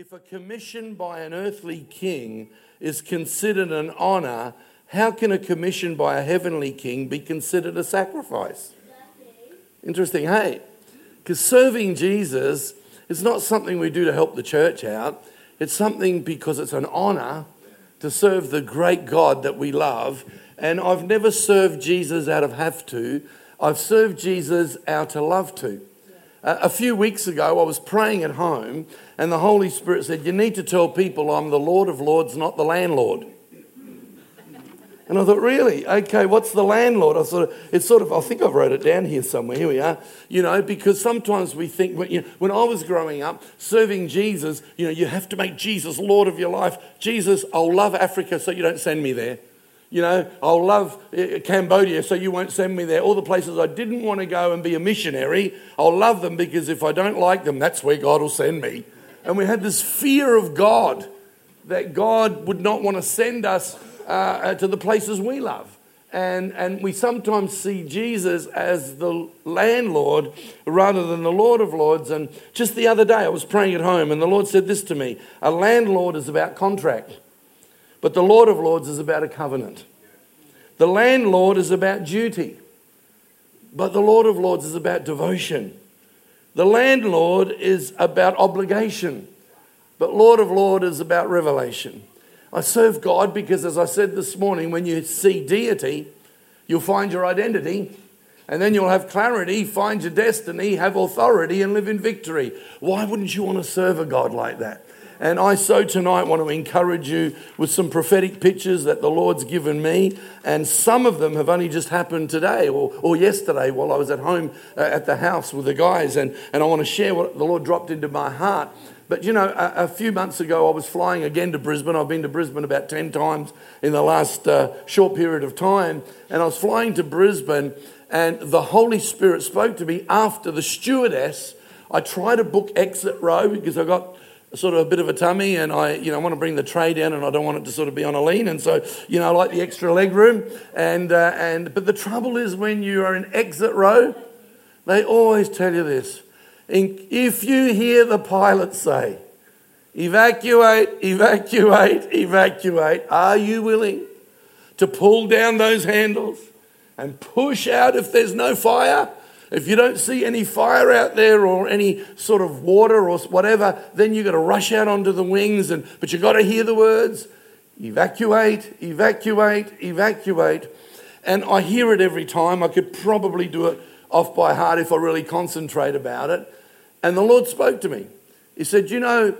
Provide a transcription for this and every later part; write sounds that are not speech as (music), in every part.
If a commission by an earthly king is considered an honor, how can a commission by a heavenly king be considered a sacrifice? Interesting, hey? Because serving Jesus is not something we do to help the church out, it's something because it's an honor to serve the great God that we love. And I've never served Jesus out of have to, I've served Jesus out of love to. A few weeks ago, I was praying at home, and the Holy Spirit said, You need to tell people I'm the Lord of Lords, not the landlord. And I thought, really? Okay, what's the landlord? I sort of, it's sort of, I think I've wrote it down here somewhere. Here we are. You know, because sometimes we think, when, you know, when I was growing up, serving Jesus, you know, you have to make Jesus Lord of your life. Jesus, I'll love Africa so you don't send me there. You know, I'll love uh, Cambodia so you won't send me there. All the places I didn't want to go and be a missionary, I'll love them because if I don't like them, that's where God will send me. And we had this fear of God that God would not want to send us uh, uh, to the places we love. And, and we sometimes see Jesus as the landlord rather than the Lord of Lords. And just the other day, I was praying at home, and the Lord said this to me A landlord is about contract, but the Lord of Lords is about a covenant. The landlord is about duty, but the Lord of Lords is about devotion. The landlord is about obligation, but Lord of Lords is about revelation. I serve God because, as I said this morning, when you see deity, you'll find your identity, and then you'll have clarity, find your destiny, have authority, and live in victory. Why wouldn't you want to serve a God like that? And I so tonight want to encourage you with some prophetic pictures that the Lord's given me. And some of them have only just happened today or, or yesterday while I was at home uh, at the house with the guys. And, and I want to share what the Lord dropped into my heart. But you know, a, a, few months ago, I was flying again to Brisbane. I've been to Brisbane about 10 times in the last uh, short period of time. And I was flying to Brisbane, and the Holy Spirit spoke to me after the stewardess. I tried to book exit row because I got sort of a bit of a tummy and I, you know, want to bring the tray down and I don't want it to sort of be on a lean. And so, you know, I like the extra leg room. And, uh, and, but the trouble is when you are in exit row, they always tell you this if you hear the pilot say, evacuate, evacuate, evacuate, are you willing to pull down those handles and push out if there's no fire? If you don't see any fire out there or any sort of water or whatever, then you've got to rush out onto the wings. And, but you've got to hear the words evacuate, evacuate, evacuate. And I hear it every time. I could probably do it off by heart if I really concentrate about it. And the Lord spoke to me. He said, You know,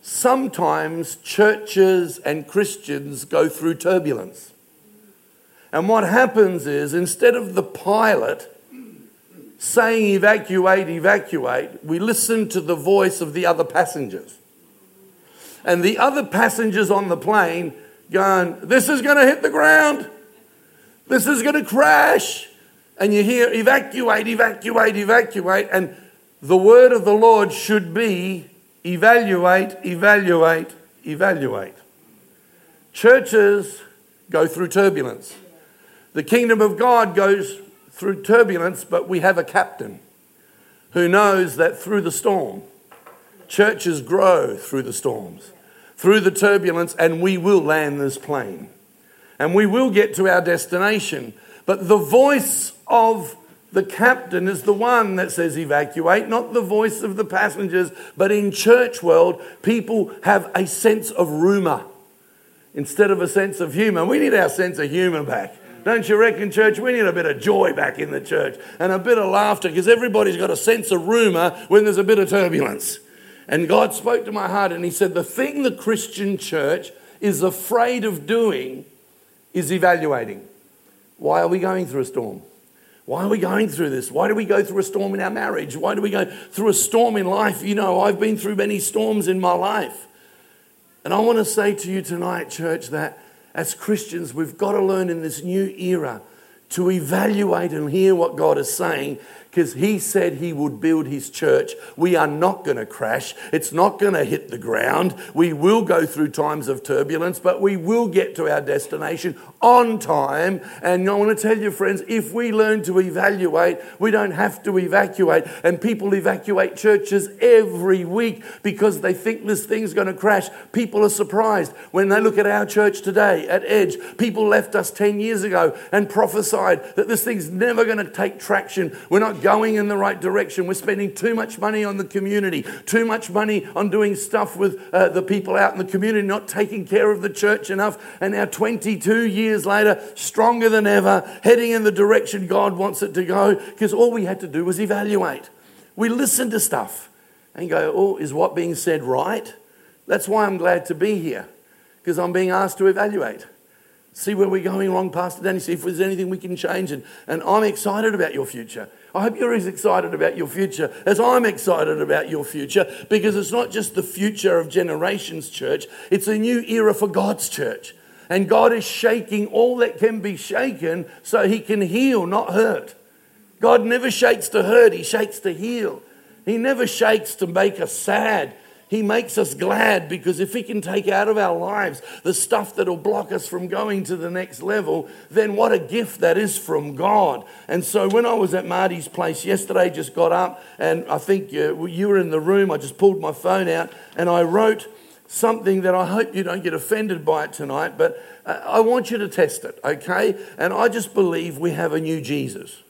sometimes churches and Christians go through turbulence. And what happens is, instead of the pilot saying evacuate, evacuate, we listen to the voice of the other passengers. And the other passengers on the plane going, This is going to hit the ground. This is going to crash. And you hear evacuate, evacuate, evacuate. And the word of the Lord should be evaluate, evaluate, evaluate. Churches go through turbulence. The kingdom of God goes through turbulence, but we have a captain who knows that through the storm, churches grow through the storms, through the turbulence, and we will land this plane. And we will get to our destination. But the voice of the captain is the one that says evacuate, not the voice of the passengers. But in church world, people have a sense of rumor instead of a sense of humor. We need our sense of humor back. Don't you reckon, church? We need a bit of joy back in the church and a bit of laughter because everybody's got a sense of rumor when there's a bit of turbulence. And God spoke to my heart and He said, The thing the Christian church is afraid of doing is evaluating. Why are we going through a storm? Why are we going through this? Why do we go through a storm in our marriage? Why do we go through a storm in life? You know, I've been through many storms in my life. And I want to say to you tonight, church, that as Christians, we've got to learn in this new era to evaluate and hear what God is saying because he said he would build his church. We are not going to crash. It's not going to hit the ground. We will go through times of turbulence, but we will get to our destination on time. And I want to tell you, friends, if we learn to evaluate, we don't have to evacuate. And people evacuate churches every week because they think this thing's going to crash. People are surprised when they look at our church today at Edge. People left us 10 years ago and prophesied that this thing's never going to take traction. We're not going in the right direction. We're spending too much money on the community, too much money on doing stuff with uh, the people out in the community, not taking care of the church enough. And now, 22 years later, stronger than ever, heading in the direction God wants it to go, because all we had to do was evaluate. We listened to stuff and go, Oh, is what being said right? That's why I'm glad to be here, because I'm being asked to evaluate see where we're going wrong, Pastor Danny, see if there's anything we can change. And, and I'm excited about your future. I hope you're as excited about your future as I'm excited about your future because it's not just the future of Generations Church, it's a new era for God's church. And God is shaking all that can be shaken so He can heal, not hurt. God never shakes to hurt, He shakes to heal. He never shakes to make us sad. He makes us glad because if He can take out of our lives the stuff that'll block us from going to the next level, then what a gift that is from God. And so when I was at Marty's place yesterday, just got up and I think you, you were in the room, I just pulled my phone out and I wrote something that I hope you don't get offended by it tonight, but uh, I want you to test it, okay? And I just believe we have a new Jesus.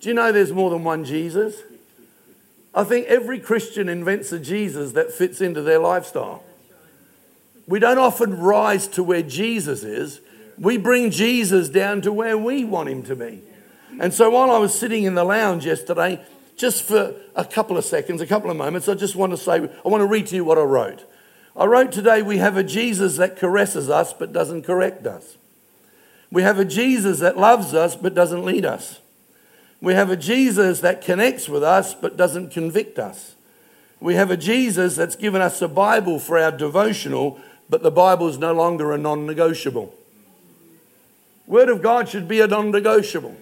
Do you know there's more than one Jesus? I think every Christian invents a Jesus that fits into their lifestyle. We don't often rise to where Jesus is, we bring Jesus down to where we want him to be. And so while I was sitting in the lounge yesterday, just for a couple of seconds, a couple of moments, I just want to say, I want to read to you what I wrote. I wrote today, we have a Jesus that caresses us but doesn't correct us. We have a Jesus that loves us but doesn't lead us. We have a Jesus that connects with us but doesn't convict us. We have a Jesus that's given us a Bible for our devotional, but the Bible is no longer a non negotiable. Word of God should be a non negotiable.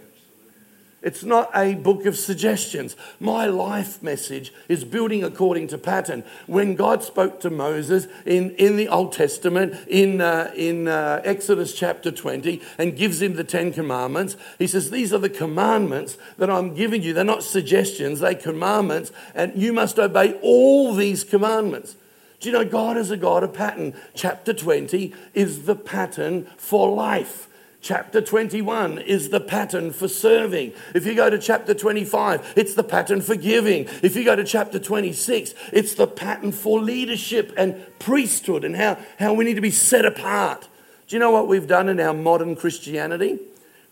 It's not a book of suggestions. My life message is building according to pattern. When God spoke to Moses in, in the Old Testament, in, uh, in uh, Exodus chapter 20, and gives him the Ten Commandments, he says, These are the commandments that I'm giving you. They're not suggestions, they're commandments, and you must obey all these commandments. Do you know God is a God of pattern? Chapter 20 is the pattern for life. Chapter 21 is the pattern for serving. If you go to chapter 25, it's the pattern for giving. If you go to chapter 26, it's the pattern for leadership and priesthood and how, how we need to be set apart. Do you know what we've done in our modern Christianity?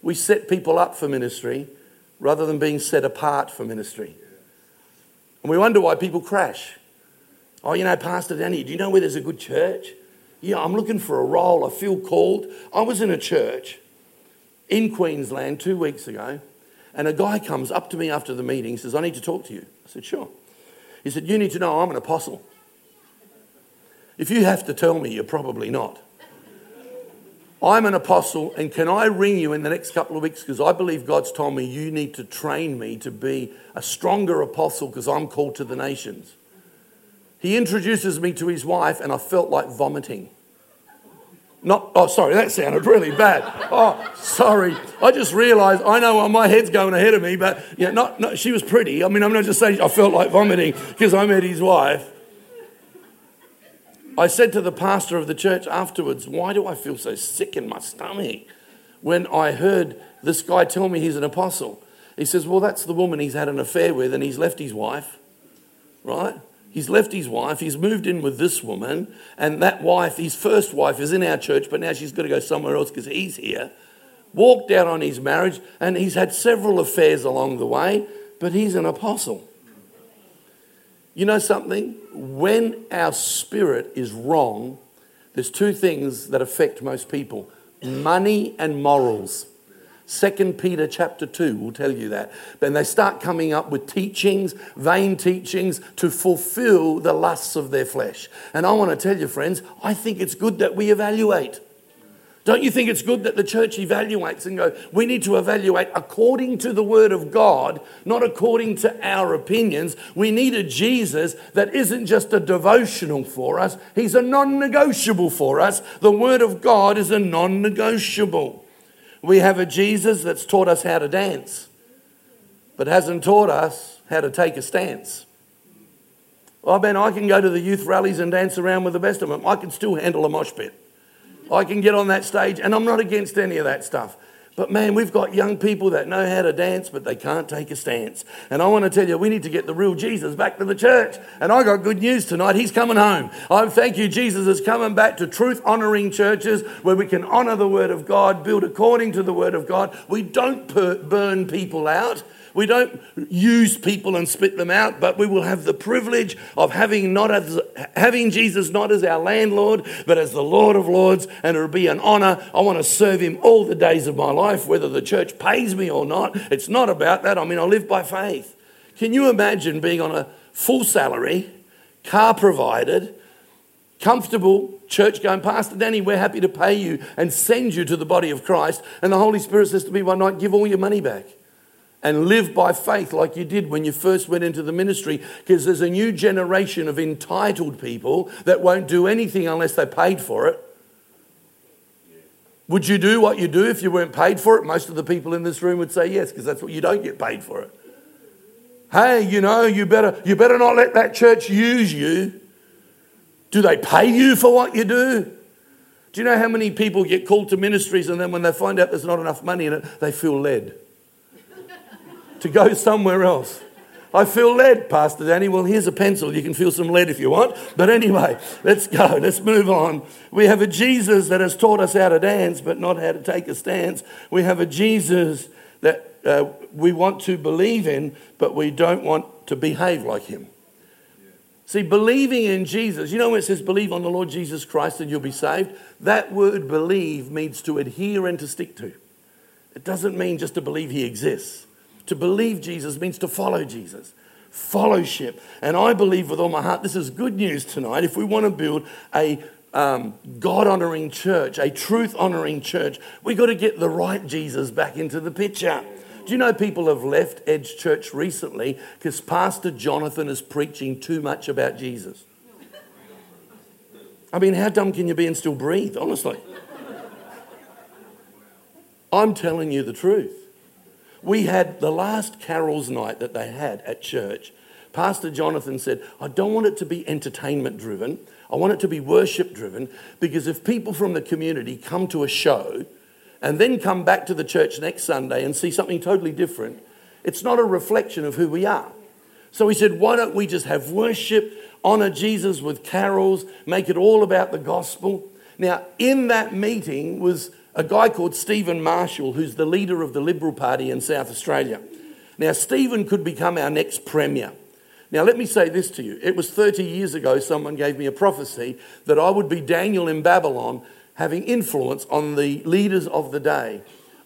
We set people up for ministry rather than being set apart for ministry. And we wonder why people crash. Oh, you know, Pastor Danny, do you know where there's a good church? Yeah, I'm looking for a role. I feel called. I was in a church in Queensland two weeks ago, and a guy comes up to me after the meeting. Says, I need to talk to you. I said, Sure. He said, You need to know I'm an apostle. If you have to tell me, you're probably not. I'm an apostle, and can I ring you in the next couple of weeks? Because I believe God's told me you need to train me to be a stronger apostle because I'm called to the nations. He introduces me to his wife, and I felt like vomiting. Not, oh, sorry, that sounded really bad. Oh, sorry. I just realised, I know my head's going ahead of me, but yeah, not, not, she was pretty. I mean, I'm not just saying I felt like vomiting because I met his wife. I said to the pastor of the church afterwards, Why do I feel so sick in my stomach when I heard this guy tell me he's an apostle? He says, Well, that's the woman he's had an affair with and he's left his wife, right? He's left his wife, he's moved in with this woman, and that wife, his first wife, is in our church, but now she's got to go somewhere else because he's here. Walked out on his marriage, and he's had several affairs along the way, but he's an apostle. You know something? When our spirit is wrong, there's two things that affect most people money and morals. Second Peter chapter 2 will tell you that. Then they start coming up with teachings, vain teachings, to fulfill the lusts of their flesh. And I want to tell you, friends, I think it's good that we evaluate. Don't you think it's good that the church evaluates and go, we need to evaluate according to the word of God, not according to our opinions. We need a Jesus that isn't just a devotional for us, he's a non negotiable for us. The word of God is a non negotiable. We have a Jesus that's taught us how to dance, but hasn't taught us how to take a stance. Oh, I mean, I can go to the youth rallies and dance around with the best of them. I can still handle a mosh pit. I can get on that stage, and I'm not against any of that stuff. But man, we've got young people that know how to dance, but they can't take a stance. And I want to tell you, we need to get the real Jesus back to the church. And I got good news tonight. He's coming home. I thank you, Jesus is coming back to truth honoring churches where we can honor the word of God, build according to the word of God. We don't per- burn people out. We don't use people and spit them out, but we will have the privilege of having, not as, having Jesus not as our landlord, but as the Lord of Lords, and it'll be an honor. I want to serve him all the days of my life, whether the church pays me or not. It's not about that. I mean, I live by faith. Can you imagine being on a full salary, car provided, comfortable church going, Pastor Danny, we're happy to pay you and send you to the body of Christ. And the Holy Spirit says to me one night, give all your money back and live by faith like you did when you first went into the ministry because there's a new generation of entitled people that won't do anything unless they paid for it. Would you do what you do if you weren't paid for it? Most of the people in this room would say yes because that's what you don't get paid for it. Hey, you know, you better you better not let that church use you. Do they pay you for what you do? Do you know how many people get called to ministries and then when they find out there's not enough money in it, they feel led? To go somewhere else. I feel lead, Pastor Danny. Well, here's a pencil. You can feel some lead if you want. But anyway, let's go. Let's move on. We have a Jesus that has taught us how to dance, but not how to take a stance. We have a Jesus that uh, we want to believe in, but we don't want to behave like him. See, believing in Jesus, you know when it says believe on the Lord Jesus Christ and you'll be saved? That word believe means to adhere and to stick to. It doesn't mean just to believe he exists. To believe Jesus means to follow Jesus. Fellowship. And I believe with all my heart, this is good news tonight. If we want to build a um, God honoring church, a truth honoring church, we've got to get the right Jesus back into the picture. Do you know people have left Edge Church recently because Pastor Jonathan is preaching too much about Jesus? I mean, how dumb can you be and still breathe, honestly? I'm telling you the truth. We had the last carols night that they had at church. Pastor Jonathan said, I don't want it to be entertainment driven. I want it to be worship driven because if people from the community come to a show and then come back to the church next Sunday and see something totally different, it's not a reflection of who we are. So he said, Why don't we just have worship, honor Jesus with carols, make it all about the gospel? Now, in that meeting was a guy called Steven Marshall, who's the leader of the Liberal Party in South Australia. Now, Steven could become our next Premier. Now, let me say this to you. It was 30 years ago, someone gave me a prophecy that I would be Daniel in Babylon, having influence on the leaders of the day.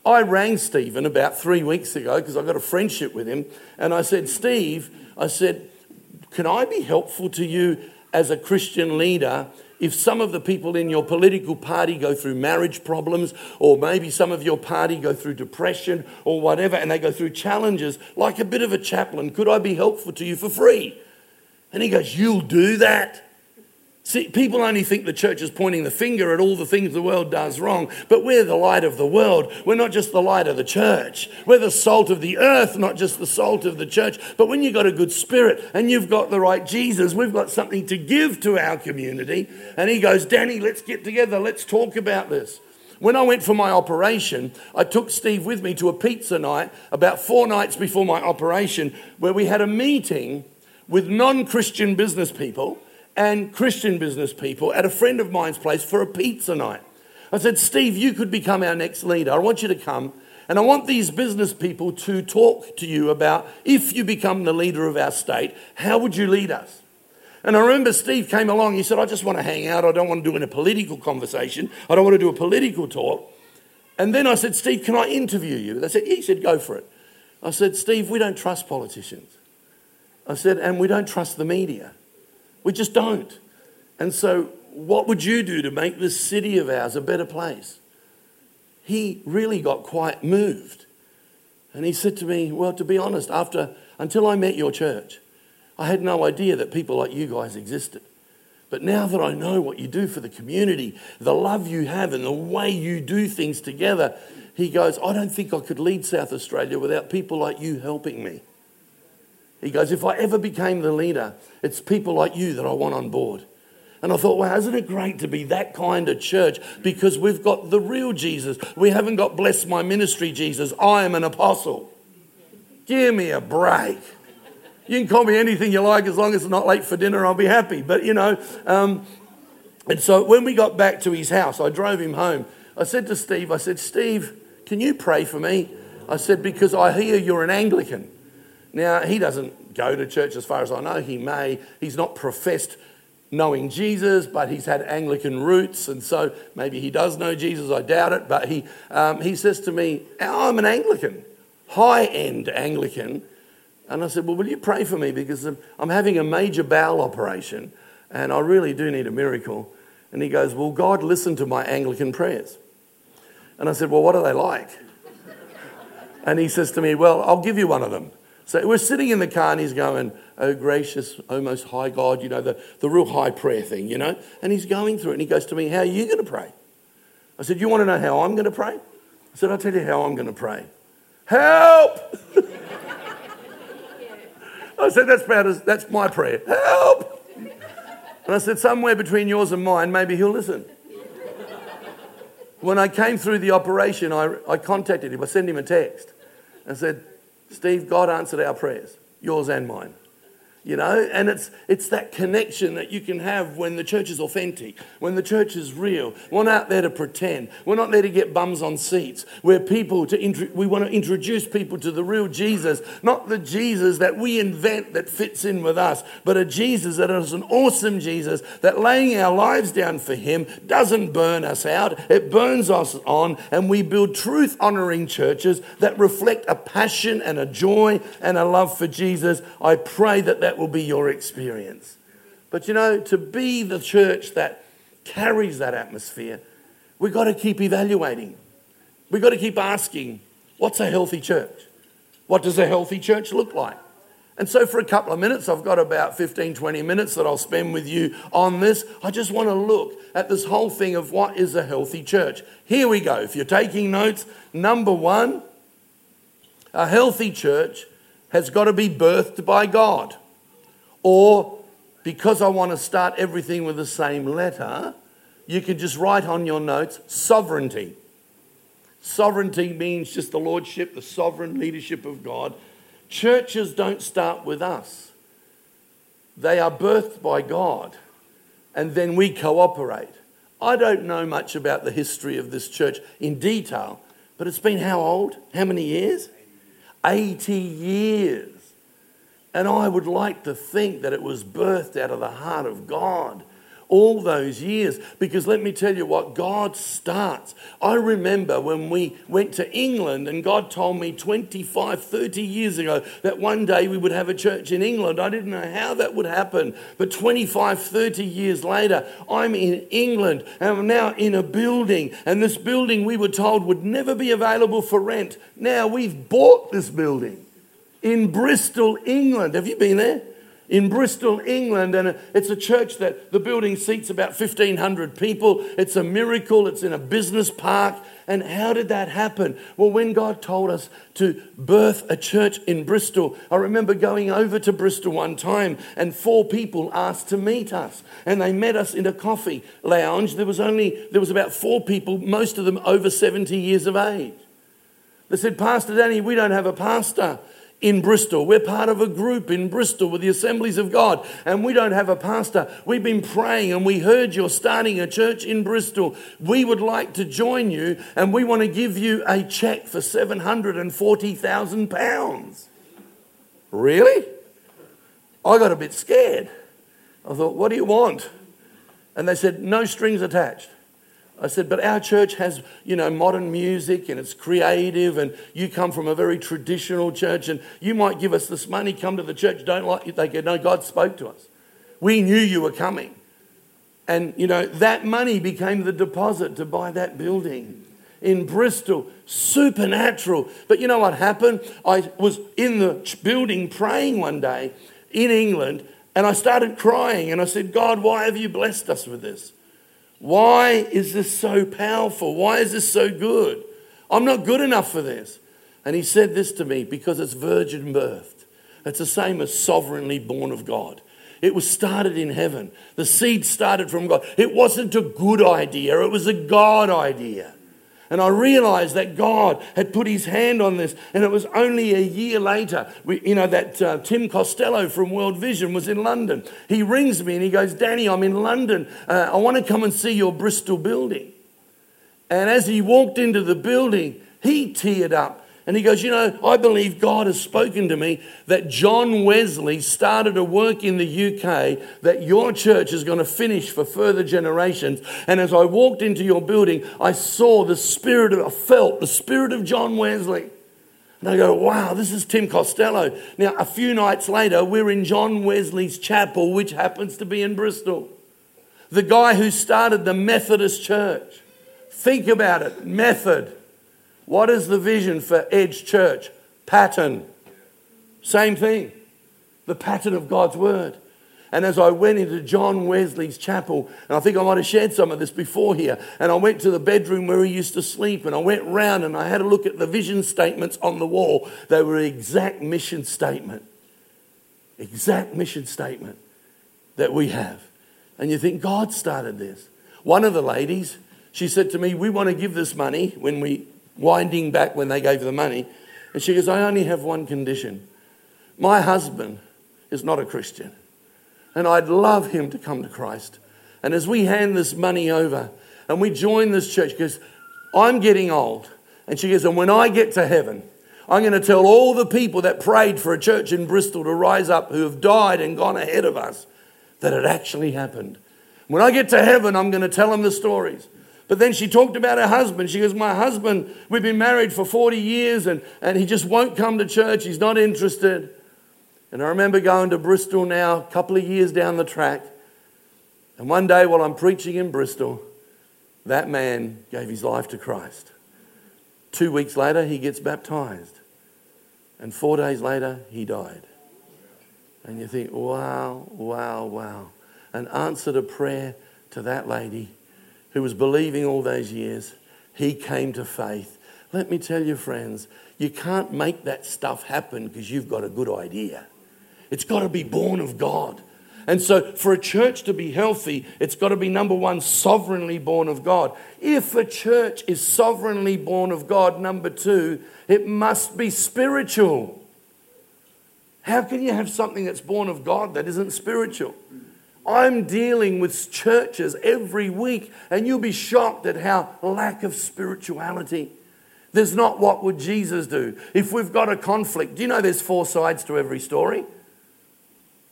I rang Stephen about three weeks ago because I got a friendship with him, and I said, Steve, I said, can I be helpful to you as a Christian leader if some of the people in your political party go through marriage problems, or maybe some of your party go through depression or whatever, and they go through challenges, like a bit of a chaplain, could I be helpful to you for free? And he goes, You'll do that? See, people only think the church is pointing the finger at all the things the world does wrong, but we're the light of the world. We're not just the light of the church. We're the salt of the earth, not just the salt of the church. But when you've got a good spirit and you've got the right Jesus, we've got something to give to our community. And he goes, Danny, let's get together. Let's talk about this. When I went for my operation, I took Steve with me to a pizza night about four nights before my operation where we had a meeting with non Christian business people and Christian business people at a friend of mine's place for a pizza night. I said, Steve, you could become our next leader. I want you to come. And I want these business people to talk to you about if you become the leader of our state, how would you lead us? And I remember Steve came along. He said, I just want to hang out. I don't want to do in a political conversation. I don't want to do a political talk. And then I said, Steve, can I interview you? They said, yeah. He said, go for it. I said, Steve, we don't trust politicians. I said, and we don't trust the media. We just don't. And so, what would you do to make this city of ours a better place? he really got quite moved. And he said to me, Well, to be honest, after until I met your church, I had no idea that people like you guys existed. But now that I know what you do for the community, the love you have, and the way you do things together, he goes, I don't think I could lead South Australia without people like you helping me. He goes, If I ever became the leader, it's people like you that I want on board. And I thought, well, isn't it great to be that kind of church? Because we've got the real Jesus. We haven't got bless my ministry Jesus. I am an apostle. Give me a break. You can call me anything you like as long as it's not late for dinner, I'll be happy. But, you know, um, and so when we got back to his house, I drove him home. I said to Steve, I said, Steve, can you pray for me? I said, because I hear you're an Anglican. Now, he doesn't go to church as far as I know. He may. He's not professed knowing Jesus, but he's had Anglican roots, and so maybe he does know Jesus. I doubt it. But he, um, he says to me, I'm an Anglican, high end Anglican. And I said, Well, will you pray for me? Because I'm having a major bowel operation and I really do need a miracle. And he goes, Well, God listened to my Anglican prayers. And I said, Well, what are they like? And he says to me, Well, I'll give you one of them. So we're sitting in the car and he's going, Oh, gracious, oh, most high God, you know, the, the real high prayer thing, you know. And he's going through it and he goes to me, How are you going to pray? I said, You want to know how I'm going to pray? I said, I'll tell you how I'm going to pray. Help! (laughs) I said, That's about as, that's my prayer. Help! And I said, Somewhere between yours and mine, maybe he'll listen. When I came through the operation, I, I contacted him. I sent him a text and said, Steve, God answered our prayers, yours and mine you know? And it's it's that connection that you can have when the church is authentic when the church is real. We're not there to pretend. We're not there to get bums on seats. We're people to intro- we want to introduce people to the real jesus. Not the jesus that we invent that fits in with us but a jesus that is an awesome jesus that laying our lives down for him doesn't burn us out. It burns us on and we build truth honoring churches that reflect a passion and a joy and a love for jesus. I pray that that that will be your experience. But you know, to be the church that carries that atmosphere, we've got to keep evaluating. We've got to keep asking, what's a healthy church? What does a healthy church look like? And so, for a couple of minutes, I've got about 15, 20 minutes that I'll spend with you on this. I just want to look at this whole thing of what is a healthy church. Here we go. If you're taking notes, number one, a healthy church has got to be birthed by God. Or because I want to start everything with the same letter, you can just write on your notes sovereignty. Sovereignty means just the lordship, the sovereign leadership of God. Churches don't start with us, they are birthed by God, and then we cooperate. I don't know much about the history of this church in detail, but it's been how old? How many years? 80 years. And I would like to think that it was birthed out of the heart of God all those years. Because let me tell you what, God starts. I remember when we went to England and God told me 25, 30 years ago that one day we would have a church in England. I didn't know how that would happen. But 25, 30 years later, I'm in England and I'm now in a building. And this building we were told would never be available for rent. Now we've bought this building in Bristol, England. Have you been there? In Bristol, England, and uh, it's a church that the building seats about 1,500 people. It's a miracle. It's in a business park. And how did that happen? Well, when God told us to birth a church in Bristol, I remember going over to Bristol one time and four people asked to meet us. And they met us in a coffee lounge. There was only, there was about four people, most of them over 70 years of age. They said, Pastor Danny, we don't have a pastor in Bristol. We're part of a group in Bristol with the Assemblies of God, and we don't have a pastor. We've been praying and we heard you're starting a church in Bristol. We would like to join you, and we want to give you a check for £740,000. Really? I got a bit scared. I thought, what do you want? And they said, no strings attached. I said, but our church has, you know, modern music and it's creative, and you come from a very traditional church, and you might give us this money, come to the church, don't like it. They go, no, God spoke to us. We knew you were coming. And, you know, that money became the deposit to buy that building. in Bristol, supernatural. But you know what happened? I was in the building praying one day in England and I started crying and I said, God, why have you blessed us with this? Why is this so powerful? Why is this so good? I'm not good enough for this. And he said this to me because it's virgin birthed. It's the same as sovereignly born of God. It was started in heaven. The seed started from God. It wasn't a good idea, it was a God idea. And I realized that God had put his hand on this. And it was only a year later, we, you know, that uh, Tim Costello from World Vision was in London. He rings me and he goes, Danny, I'm in London. Uh, I want to come and see your Bristol building. And as he walked into the building, he teared up and he goes, You know, I believe God has spoken to me that John Wesley started a work in the UK that your church is going to finish for further generations. And as I walked into your building, I saw the spirit of, I felt the spirit of John Wesley. And I go, wow, this is Tim Costello. Now, a few nights later, we're in John Wesley's chapel, which happens to be in Bristol. The guy who started the Methodist church. Think about it method. What is the vision for Edge Church? Pattern. Same thing. The pattern of God's Word. And as I went into John Wesley's chapel, and I think I might have shared some of this before here, and I went to the bedroom where he used to sleep, and I went round and I had a look at the vision statements on the wall. They were exact mission statement. Exact mission statement that we have. And you think God started this. One of the ladies, she said to me, We want to give this money when we winding back when they gave the money. And she goes, I only have one condition. My husband is not a Christian, and I'd love him to come to Christ. And as we hand this money over and we join this church, because I'm getting old. And she goes, and when I get to heaven, I'm going to tell all the people that prayed for a church in Bristol to rise up who have died and gone ahead of us that it actually happened. When I get to heaven, I'm going to tell them the stories. But then she talked about her husband. She goes, My husband, we've been married for 40 years and, and he just won't come to church. He's not interested. And I remember going to Bristol now, a couple of years down the track. And one day while I'm preaching in Bristol, that man gave his life to Christ. Two weeks later, he gets baptized. And four days later, he died. And you think, wow, wow, wow. An answer to prayer to that lady who was believing all those years, he came to faith. Let me tell you, friends, you can't make that stuff happen because you've got a good idea. It's got to be born of God. And so, for a church to be healthy, it's got to be number one, sovereignly born of God. If a church is sovereignly born of God, number two, it must be spiritual. How can you have something that's born of God that isn't spiritual? I'm dealing with churches every week, and you'll be shocked at how lack of spirituality. There's not what would Jesus do. If we've got a conflict, do you know there's four sides to every story?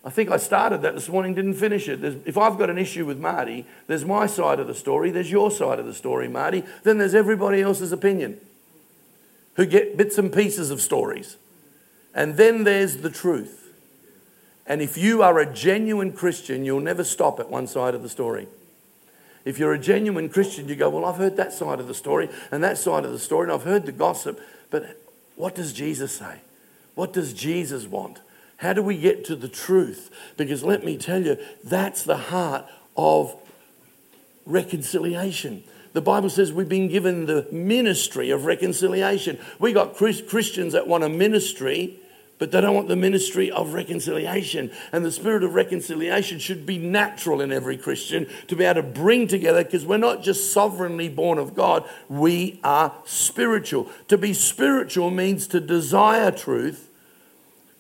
I think I started that this morning, didn't finish it. There's, if I've got an issue with Marty, there's my side of the story, there's your side of the story, Marty, then there's everybody else's opinion who get bits and pieces of stories. And then there's the truth. And if you are a genuine Christian, you'll never stop at one side of the story. If you're a genuine Christian, you go, Well, I've heard that side of the story and that side of the story, and I've heard the gossip, but what does Jesus say? What does Jesus want? How do we get to the truth? Because let me tell you, that's the heart of reconciliation. The Bible says we've been given the ministry of reconciliation. We got Christians that want a ministry but they don't want the ministry of reconciliation. And the spirit of reconciliation should be natural in every Christian to be able to bring together because we're not just sovereignly born of God, we are spiritual. To be spiritual means to desire truth,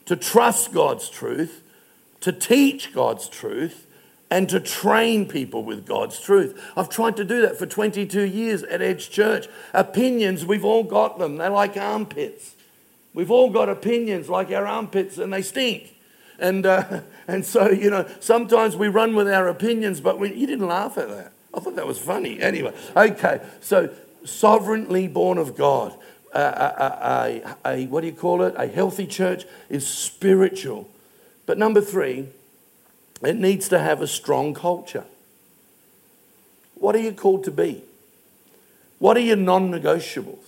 to trust God's truth, to teach God's truth. And to train people with God's truth. I've tried to do that for 22 years at Edge Church. Opinions, we've all got them. They're like armpits. We've all got opinions like our armpits and they stink. And, uh, (laughs) and so, you know, sometimes we run with our opinions, but we, you didn't laugh at that. I thought that was funny. Anyway, okay, so sovereignly born of God. Uh, a, a, a, what do you call it? A healthy church is spiritual. But number three, it needs to have a strong culture. What are you called to be? What are your non negotiables?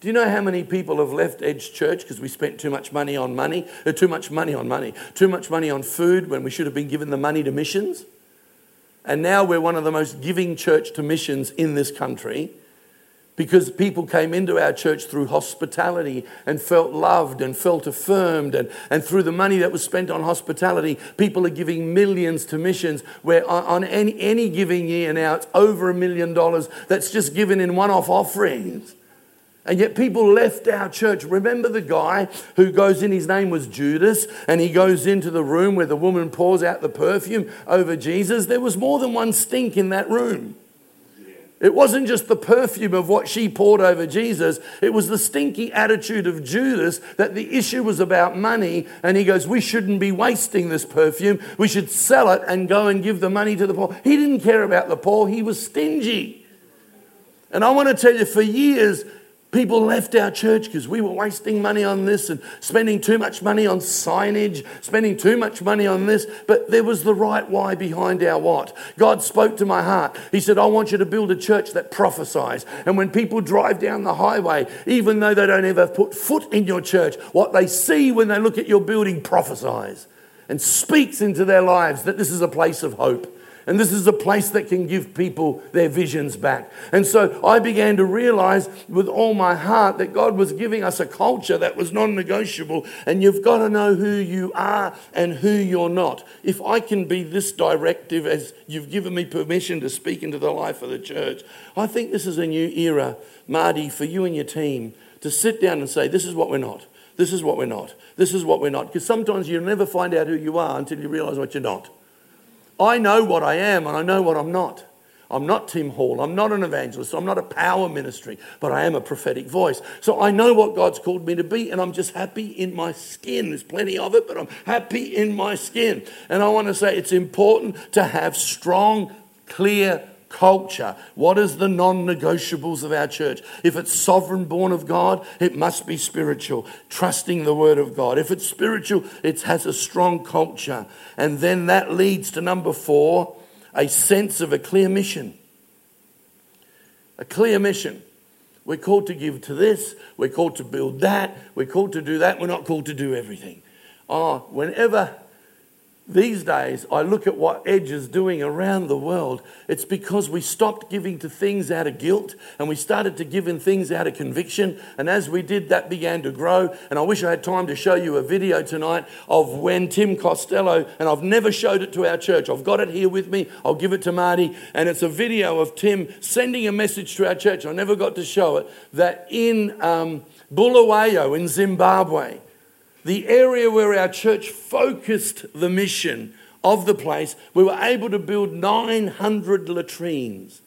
Do you know how many people have left Edge Church because we spent too much money on money, uh, too much money on money, too much money on food when we should have been given the money to missions? And now we're one of the most giving church to missions in this country because people came into our church through hospitality and felt loved and felt affirmed. And, and through the money that was spent on hospitality, people are giving millions to missions. Where on, on any, any giving year now, it's over a million dollars that's just given in one off offerings. And yet people left our church. Remember the guy who goes in, his name was Judas, and he goes into the room where the woman pours out the perfume over Jesus. There was more than one stink in that room. It wasn't just the perfume of what she poured over Jesus, it was the stinky attitude of Judas that the issue was about money. And he goes, We shouldn't be wasting this perfume. We should sell it and go and give the money to the poor. He didn't care about the poor, he was stingy. And I want to tell you, for years, People left our church because we were wasting money on this and spending too much money on signage, spending too much money on this. But there was the right why behind our what. God spoke to my heart. He said, I want you to build a church that prophesies. And when people drive down the highway, even though they don't ever put foot in your church, what they see when they look at your building prophesies and speaks into their lives that this is a place of hope. And this is a place that can give people their visions back. And so I began to realize with all my heart that God was giving us a culture that was non negotiable. And you've got to know who you are and who you're not. If I can be this directive as you've given me permission to speak into the life of the church, I think this is a new era, Marty, for you and your team to sit down and say, This is what we're not. This is what we're not. This is what we're not. Because sometimes you'll never find out who you are until you realize what you're not. I know what I am and I know what I'm not. I'm not Tim Hall. I'm not an evangelist. I'm not a power ministry, but I am a prophetic voice. So I know what God's called me to be, and I'm just happy in my skin. There's plenty of it, but I'm happy in my skin. And I want to say it's important to have strong, clear culture. What is the non negotiables of our church? If it's sovereign born of God, it must be spiritual, trusting the word of God. If it's spiritual, it has a strong culture. And then that leads to number four a sense of a clear mission. A clear mission. We're called to give to this, we're called to build that, we're called to do that, we're not called to do everything. Oh, whenever these days, I look at what Edge is doing around the world. It's because we stopped giving to things out of guilt and we started to give in things out of conviction. And as we did, that began to grow. And I wish I had time to show you a video tonight of when Tim Costello, and I've never showed it to our church. I've got it here with me. I'll give it to Marty. And it's a video of Tim sending a message to our church. I never got to show it that in um, Bulawayo in Zimbabwe, the area where our church focused the mission of the place, we were able to build 900 latrines,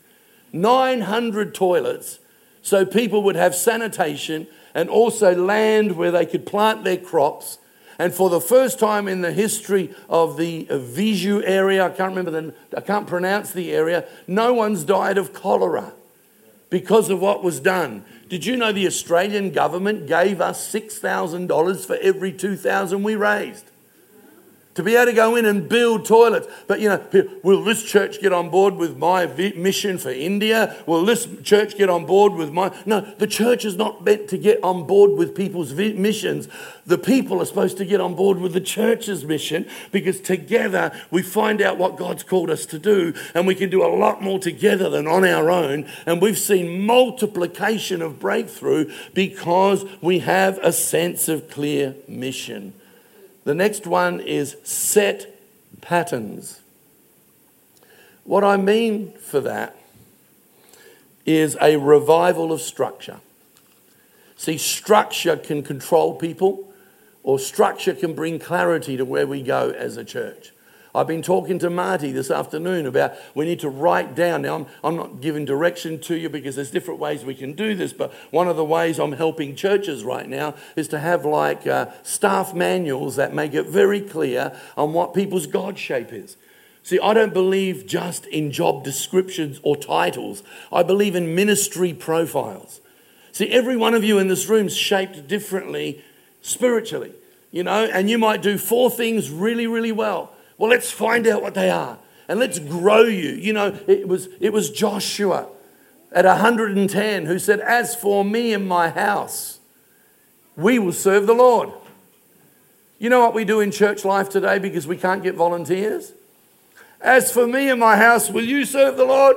900 toilets, so people would have sanitation and also land where they could plant their crops. And for the first time in the history of the Viju area, I can't remember the, I can't pronounce the area, no one's died of cholera because of what was done. Did you know the Australian government gave us $6,000 for every 2,000 we raised? To be able to go in and build toilets. But you know, will this church get on board with my mission for India? Will this church get on board with my. No, the church is not meant to get on board with people's missions. The people are supposed to get on board with the church's mission because together we find out what God's called us to do and we can do a lot more together than on our own. And we've seen multiplication of breakthrough because we have a sense of clear mission. The next one is set patterns. What I mean for that is a revival of structure. See, structure can control people, or structure can bring clarity to where we go as a church. I've been talking to Marty this afternoon about we need to write down. Now, I'm, I'm not giving direction to you because there's different ways we can do this, but one of the ways I'm helping churches right now is to have like uh, staff manuals that make it very clear on what people's God shape is. See, I don't believe just in job descriptions or titles, I believe in ministry profiles. See, every one of you in this room is shaped differently spiritually, you know, and you might do four things really, really well. Well, let's find out what they are and let's grow you. You know, it was, it was Joshua. at 110 who said, As for me and my house, we will serve the Lord. You know what we do in church life today because we can't get volunteers? As for me and my house, will you serve the Lord?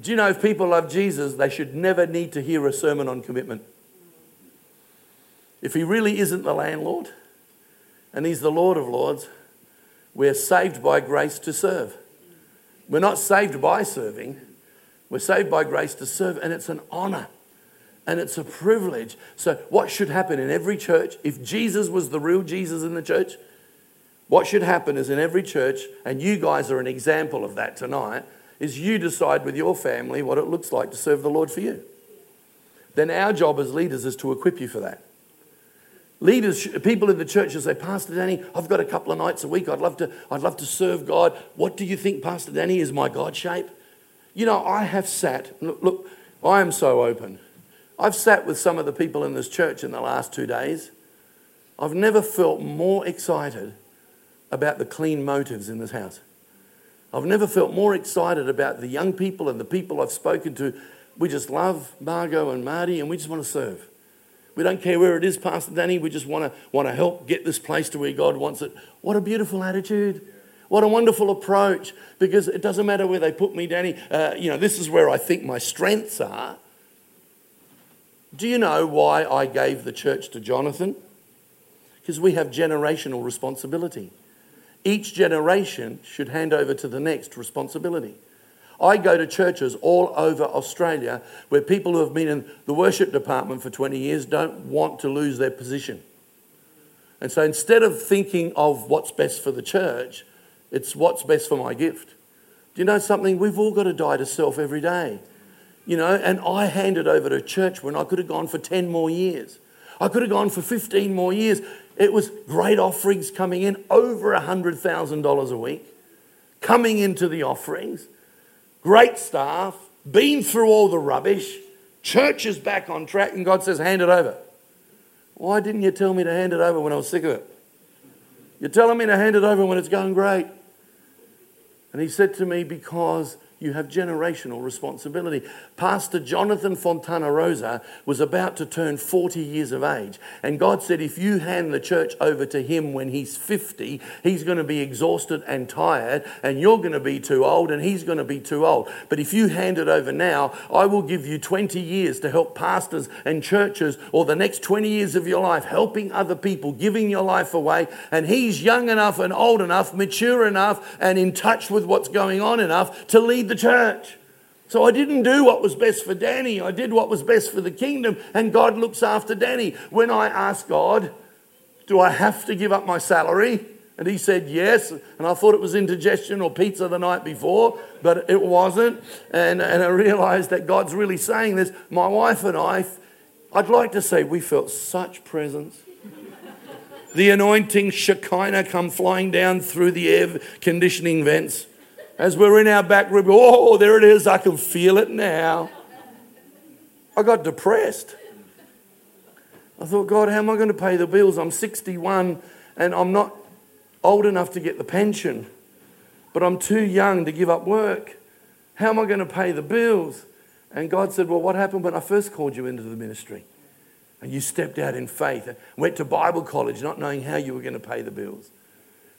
Do you know if people love Jesus, they should never need to hear a sermon on commitment? If he really isn't the landlord and he's the Lord of Lords, we're saved by grace to serve. We're not saved by serving, we're saved by grace to serve, and it's an honor and it's a privilege. So, what should happen in every church, if Jesus was the real Jesus in the church, what should happen is in every church, and you guys are an example of that tonight, is you decide with your family what it looks like to serve the Lord for you. Then our job as leaders is to equip you for that. Leaders, people in the church will say, Pastor Danny, I've got a couple of nights a week. I'd love to, I'd love to serve God. What do you think, Pastor Danny, is my God shape? You know, I have sat, look, I am so open. I've sat with some of the people in this church in the last two days. I've never felt more excited about the clean motives in this house. I've never felt more excited about the young people and the people I've spoken to. We just love Margot and Marty and we just want to serve. We don't care where it is, Pastor Danny. We just want to, want to help get this place to where God wants it. What a beautiful attitude. What a wonderful approach. Because it doesn't matter where they put me, Danny. Uh, you know, this is where I think my strengths are. Do you know why I gave the church to Jonathan? Because we have generational responsibility. Each generation should hand over to the next responsibility. I go to churches all over Australia where people who have been in the worship department for 20 years don't want to lose their position. And so instead of thinking of what's best for the church, it's what's best for my gift. Do you know something? We've all got to die to self every day. You know, and I handed over to church when I could have gone for 10 more years. I could have gone for 15 more years. It was great offerings coming in, over $100,000 a week, coming into the offerings, great staff, been through all the rubbish, church is back on track, and God says, hand it over. Why didn't you tell me to hand it over when I was sick of it? You're telling me to hand it over when it's going great. And he said to me, because you have generational responsibility. Pastor Jonathan Fontanarosa was about to turn 40 years of age. And God said, if you hand the church over to him when he's 50, he's going to be exhausted and tired, and you're going to be too old, and he's going to be too old. But if you hand it over now, I will give you 20 years to help pastors and churches, or the next 20 years of your life, helping other people, giving your life away. And he's young enough and old enough, mature enough, and in touch with what's going on enough to lead the church. So I didn't do what was best for Danny. I did what was best for the kingdom, and God looks after Danny. When I asked God, Do I have to give up my salary? And he said yes. And I thought it was indigestion or pizza the night before, but it wasn't. And, and I realized that God's really saying this. My wife and I, I'd like to say we felt such presence. the anointing Shekinah come flying down through the air conditioning vents. As we're in our back room, oh, there it is, I can feel it now. I got depressed. I thought, God, how am I going to pay the bills? I'm 61 and I'm not old enough to get the pension, but I'm too young to give up work. How am I going to pay the bills? And God said, Well, what happened when I first called you into the ministry? And you stepped out in faith went to Bible college not knowing how you were going to pay the bills.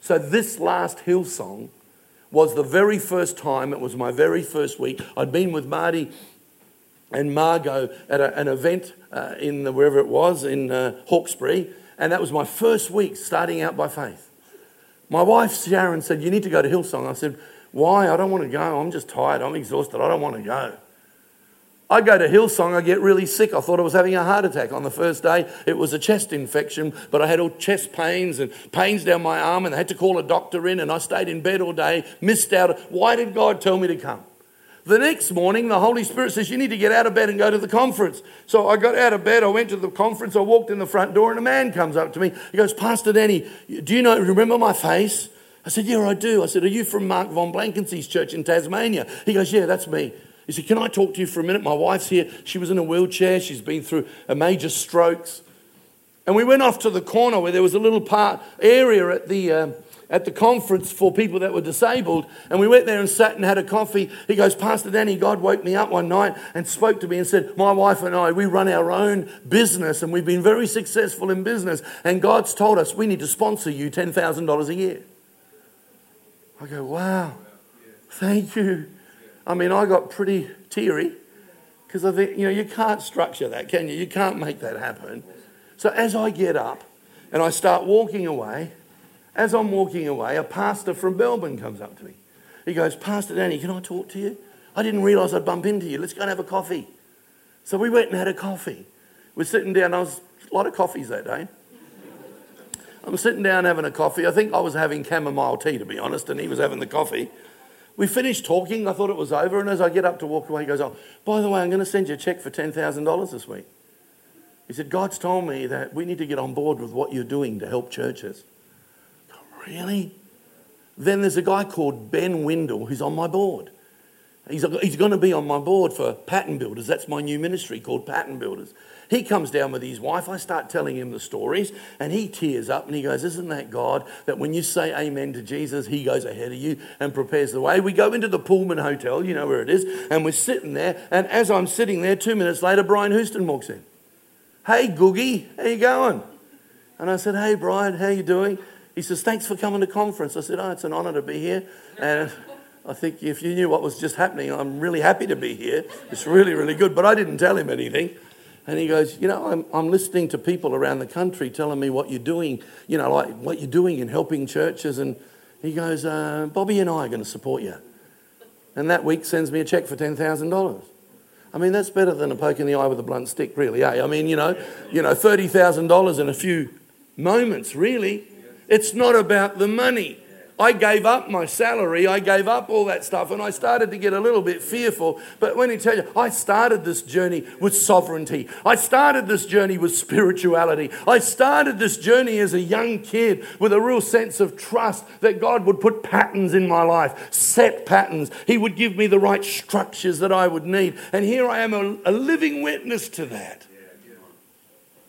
So, this last Hillsong was the very first time, it was my very first week. I'd been with Marty and Margot at a, an event uh, in the, wherever it was, in uh, Hawkesbury, and that was my first week starting out by faith. My wife Sharon said, You need to go to Hillsong. I said, Why? I don't want to go. I'm just tired. I'm exhausted. I don't want to go. I go to Hillsong, I get really sick. I thought I was having a heart attack on the first day. It was a chest infection, but I had all chest pains and pains down my arm, and they had to call a doctor in, and I stayed in bed all day, missed out. Why did God tell me to come? The next morning, the Holy Spirit says, You need to get out of bed and go to the conference. So I got out of bed, I went to the conference, I walked in the front door, and a man comes up to me. He goes, Pastor Danny, do you know, remember my face? I said, Yeah, I do. I said, Are you from Mark von Blankensee's church in Tasmania? He goes, Yeah, that's me. He said, Can I talk to you for a minute? My wife's here. She was in a wheelchair. She's been through a major strokes. And we went off to the corner where there was a little part area at the, uh, at the conference for people that were disabled. And we went there and sat and had a coffee. He goes, Pastor Danny, God woke me up one night and spoke to me and said, My wife and I, we run our own business and we've been very successful in business. And God's told us we need to sponsor you $10,000 a year. I go, Wow, thank you. I mean, I got pretty teary because I think, you know, you can't structure that, can you? You can't make that happen. So as I get up and I start walking away, as I'm walking away, a pastor from Melbourne comes up to me. He goes, Pastor Danny, can I talk to you? I didn't realise I'd bump into you. Let's go and have a coffee. So we went and had a coffee. We're sitting down. I was a lot of coffees that day. I'm sitting down having a coffee. I think I was having chamomile tea, to be honest, and he was having the coffee. We finished talking. I thought it was over. And as I get up to walk away, he goes, Oh, by the way, I'm going to send you a check for $10,000 this week. He said, God's told me that we need to get on board with what you're doing to help churches. Really? Then there's a guy called Ben Windle who's on my board. He's, he's going to be on my board for Pattern Builders. That's my new ministry called Pattern Builders. He comes down with his wife. I start telling him the stories, and he tears up and he goes, Isn't that God that when you say amen to Jesus, he goes ahead of you and prepares the way? We go into the Pullman Hotel, you know where it is, and we're sitting there. And as I'm sitting there, two minutes later, Brian Houston walks in. Hey, Googie, how you going? And I said, Hey, Brian, how you doing? He says, Thanks for coming to conference. I said, Oh, it's an honor to be here. And I think if you knew what was just happening, I'm really happy to be here. It's really, really good. But I didn't tell him anything. And he goes, You know, I'm, I'm listening to people around the country telling me what you're doing, you know, like what you're doing in helping churches. And he goes, uh, Bobby and I are going to support you. And that week sends me a check for $10,000. I mean, that's better than a poke in the eye with a blunt stick, really, eh? I mean, you know, you know, $30,000 in a few moments, really. It's not about the money. I gave up my salary, I gave up all that stuff, and I started to get a little bit fearful. But when he tell you, I started this journey with sovereignty. I started this journey with spirituality. I started this journey as a young kid with a real sense of trust that God would put patterns in my life, set patterns. He would give me the right structures that I would need. And here I am, a, a living witness to that.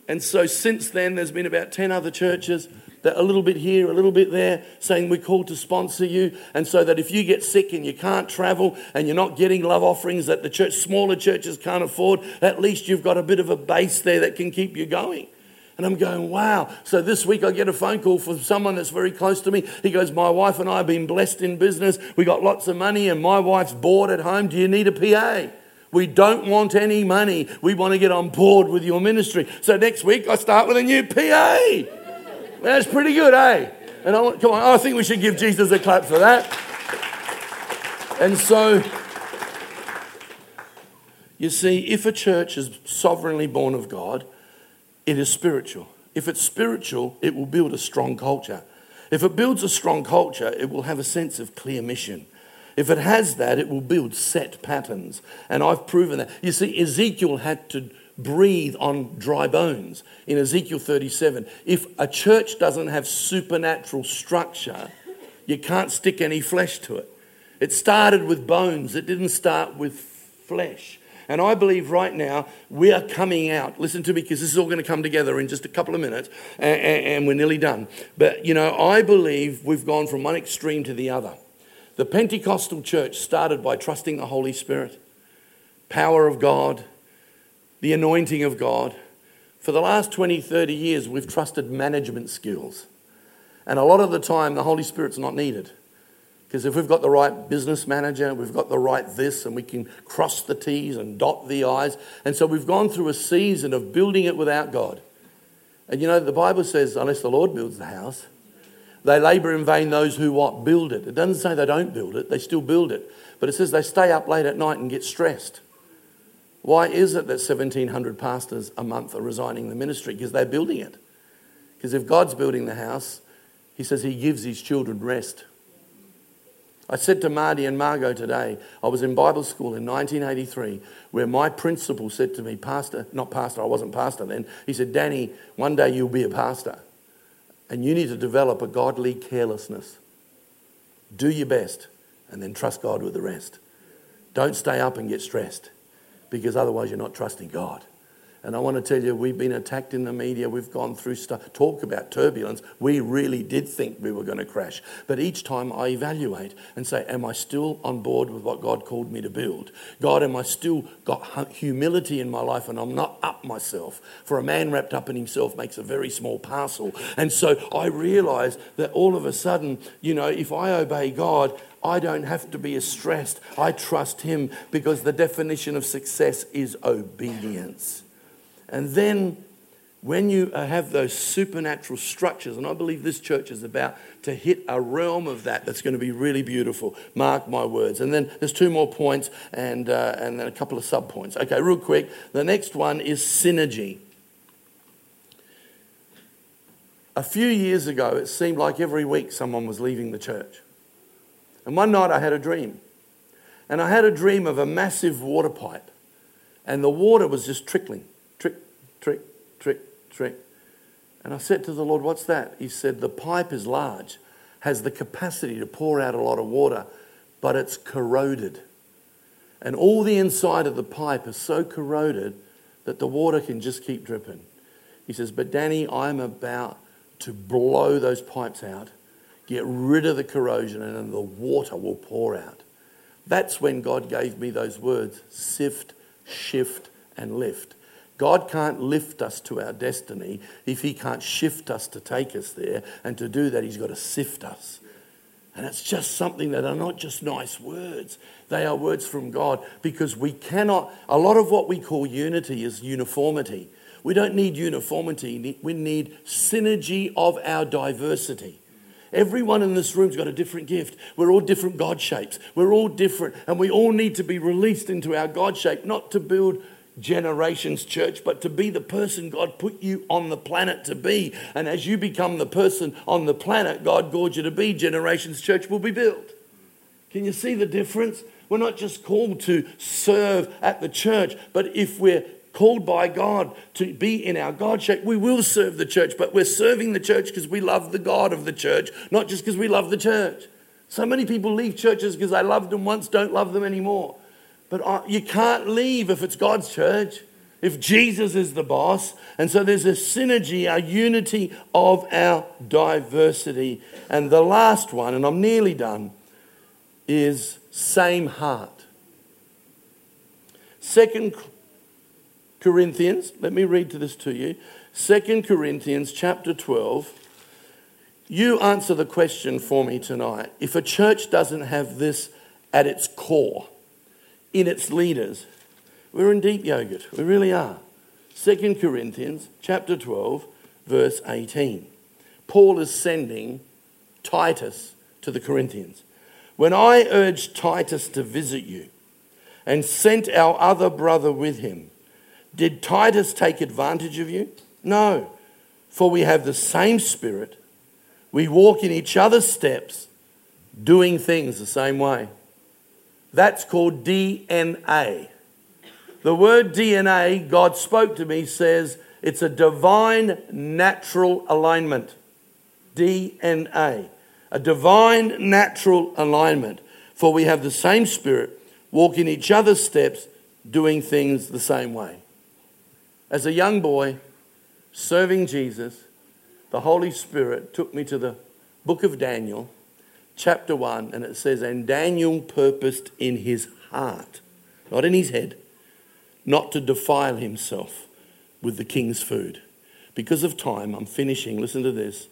And so since then, there's been about 10 other churches that a little bit here, a little bit there, saying we're called to sponsor you. And so that if you get sick and you can't travel and you're not getting love offerings that the church, smaller churches can't afford, at least you've got a bit of a base there that can keep you going. And I'm going, wow. So this week I get a phone call from someone that's very close to me. He goes, My wife and I have been blessed in business. We got lots of money, and my wife's bored at home. Do you need a PA? We don't want any money. We want to get on board with your ministry. So next week I start with a new PA. That's pretty good, eh? And I want, come on, I think we should give Jesus a clap for that. And so, you see, if a church is sovereignly born of God, it is spiritual. If it's spiritual, it will build a strong culture. If it builds a strong culture, it will have a sense of clear mission. If it has that, it will build set patterns. And I've proven that. You see, Ezekiel had to breathe on dry bones in Ezekiel 37. If a church doesn't have supernatural structure, you can't stick any flesh to it. It started with bones, it didn't start with flesh. And I believe right now we are coming out. Listen to me because this is all going to come together in just a couple of minutes and, and, we're nearly done. But, you know, I believe we've gone from one extreme to the other. The Pentecostal church started by trusting the Holy Spirit, power of God, the anointing of God. For the last 20, 30 years, we've trusted management skills. And a lot of the time, the Holy Spirit's not needed. Because if we've got the right business manager, we've got the right this, and we can cross the T's and dot the I's. And so we've gone through a season of building it without God. And you know, the Bible says, unless the Lord builds the house, they labor in vain those who what? Build it. It doesn't say they don't build it, they still build it. But it says they stay up late at night and get stressed. Why is it that 1,700 pastors a month are resigning the ministry? Because they're building it. Because if God's building the house, He says He gives His children rest. I said to Marty and Margot today, I was in Bible school in 1983 where my principal said to me, Pastor, not pastor, I wasn't pastor then. He said, Danny, one day you'll be a pastor and you need to develop a godly carelessness. Do your best and then trust God with the rest. Don't stay up and get stressed because otherwise you're not trusting God. And I want to tell you, we've been attacked in the media. We've gone through stuff. Talk about turbulence. We really did think we were going to crash. But each time I evaluate and say, Am I still on board with what God called me to build? God, am I still got humility in my life and I'm not up myself? For a man wrapped up in himself makes a very small parcel. And so I realize that all of a sudden, you know, if I obey God, I don't have to be as stressed. I trust Him because the definition of success is obedience. And then when you have those supernatural structures, and I believe this church is about to hit a realm of that that's going to be really beautiful. Mark my words. And then there's two more points and, uh, and then a couple of sub points. Okay, real quick. The next one is synergy. A few years ago, it seemed like every week someone was leaving the church. And one night I had a dream. And I had a dream of a massive water pipe. And the water was just trickling trick, trick, trick. Trick. And I said to the Lord, What's that? He said, The pipe is large, has the capacity to pour out a lot of water, but it's corroded. And all the inside of the pipe is so corroded that the water can just keep dripping. He says, But Danny, I'm about to blow those pipes out, get rid of the corrosion, and then the water will pour out. That's when God gave me those words sift, shift, and lift. God can't lift us to our destiny if He can't shift us to take us there. And to do that, He's got to sift us. And it's just something that are not just nice words, they are words from God because we cannot, a lot of what we call unity is uniformity. We don't need uniformity, we need synergy of our diversity. Everyone in this room's got a different gift. We're all different God shapes. We're all different, and we all need to be released into our God shape, not to build generations, church, but to be the person God put you on the planet to be. And as you become the person on the planet God called you to be, generations, church will be built. Can you see the difference? We're not just called to serve at the church, but if we're called by God to be in our God shape, we will serve the church. But we're serving the church because we love the God of the church, not just because we love the church. So many people leave churches because they loved them once, don't love them anymore. But you can't leave if it's God's church, if Jesus is the boss. And so there's a synergy, a unity of our diversity. And the last one, and I'm nearly done, is same heart. Second Corinthians, let me read to this to you. Second Corinthians chapter 12. You answer the question for me tonight. If a church doesn't have this at its core, in its leaders. We're in deep yogurt. We really are. 2 Corinthians chapter 12, verse 18. Paul is sending Titus to the Corinthians. When I urged Titus to visit you and sent our other brother with him, did Titus take advantage of you? No, for we have the same spirit. We walk in each other's steps, doing things the same way. That's called DNA. The word DNA, God spoke to me, says it's a divine natural alignment. DNA. A divine natural alignment. For we have the same spirit, walk in each other's steps, doing things the same way. As a young boy, serving Jesus, the Holy Spirit took me to the book of Daniel chapter 1, and it says, And Daniel purposed in his heart, not in his head, not to defile himself with the king's food. Because of time, I'm finishing. Listen to this.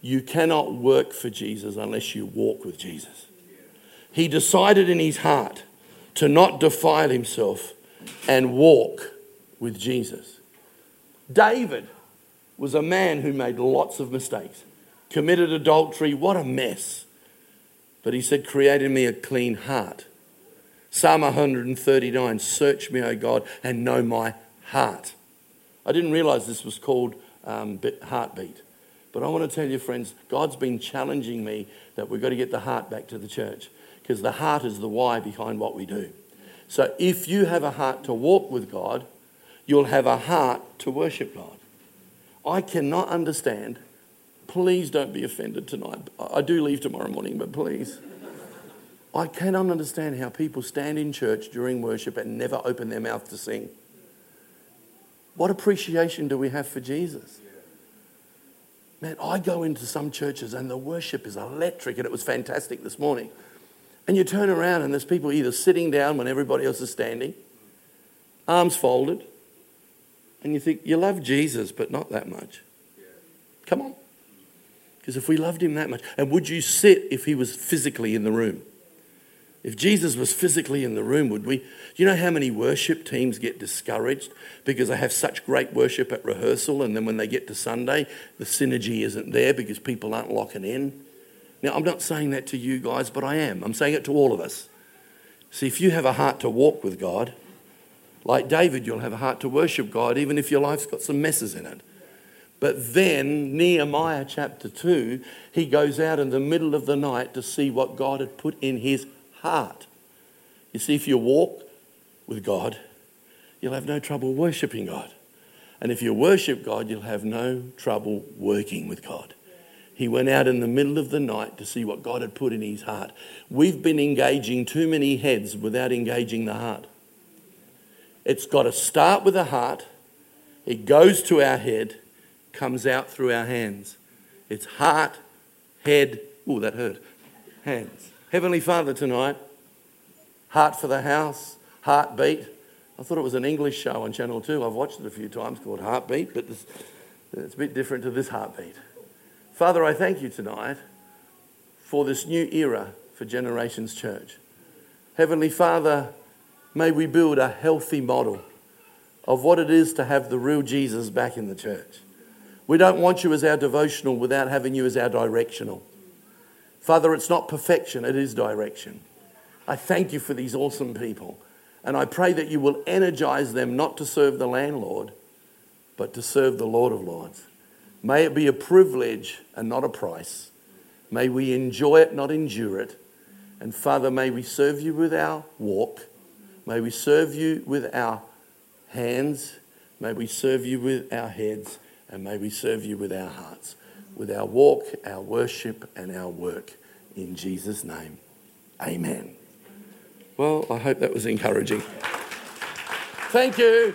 You cannot work for Jesus unless you walk with Jesus. He decided in his heart to not defile himself and walk with Jesus. David was a man who made lots of mistakes, committed adultery. What a mess. But he said, Create in me a clean heart. Psalm 139 Search me, O God, and know my heart. I didn't realize this was called um, heartbeat. But I want to tell you, friends, God's been challenging me that we've got to get the heart back to the church because the heart is the why behind what we do. So if you have a heart to walk with God, you'll have a heart to worship God. I cannot understand Please don't be offended tonight. I do leave tomorrow morning, but please. I cannot understand how people stand in church during worship and never open their mouth to sing. What appreciation do we have for Jesus? Man, I go into some churches and the worship is electric, and it was fantastic this morning. And you turn around and there's people either sitting down when everybody else is standing, arms folded, and you think, you love Jesus, but not that much. Come on. Because if we loved him that much, and would you sit if he was physically in the room? If Jesus was physically in the room, would we? Do you know how many worship teams get discouraged because they have such great worship at rehearsal and then when they get to Sunday, the synergy isn't there because people aren't locking in? Now, I'm not saying that to you guys, but I am. I'm saying it to all of us. See, if you have a heart to walk with God, like David, you'll have a heart to worship God, even if your life's got some messes in it. But then, Nehemiah chapter 2, he goes out in the middle of the night to see what God had put in his heart. You see, if you walk with God, you'll have no trouble worshiping God. And if you worship God, you'll have no trouble working with God. He went out in the middle of the night to see what God had put in his heart. We've been engaging too many heads without engaging the heart. It's got to start with the heart, it goes to our head, comes out through our hands. It's heart, head, oh, that hurt, hands. Heavenly Father, tonight, heart for the house, heartbeat. I thought it was an English show on Channel 2. I've watched it a few times called Heartbeat, but this, it's a bit different to this heartbeat. Father, I thank you tonight for this new era for Generations Church. Heavenly Father, may we build a healthy model of what it is to have the real Jesus back in the church. We don't want you as our devotional without having you as our directional. Father, it's not perfection, it is direction. I thank you for these awesome people. And I pray that you will energize them not to serve the landlord, but to serve the Lord of Lords. May it be a privilege and not a price. May we enjoy it, not endure it. And Father, may we serve you with our walk. May we serve you with our hands. May we serve you with our heads. And may we serve you with our hearts, with our walk, our worship, and our work. In Jesus' name, amen. Well, I hope that was encouraging. Thank you.